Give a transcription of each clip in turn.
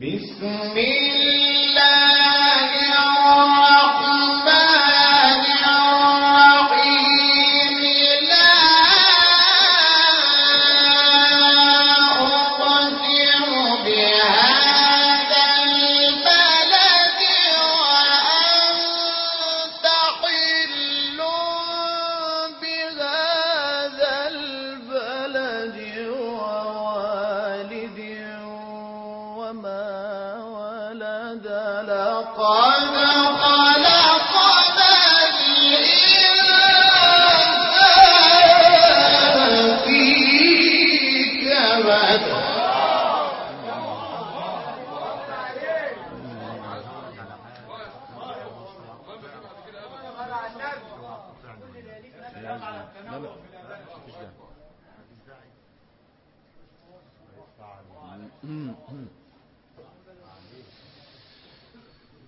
بسم الله Mm-hmm.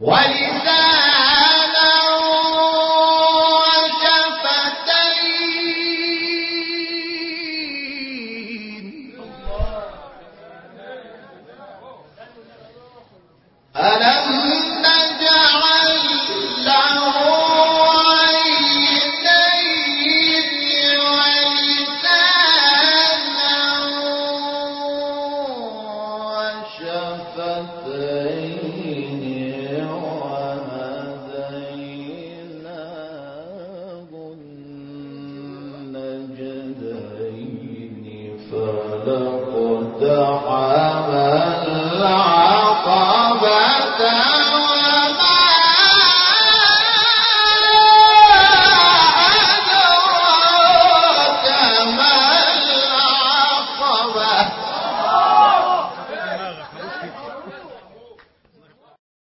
ولسانا وشفتين. ألم نجعل له عينين ولسانا وشفتين؟ قد حمل عقل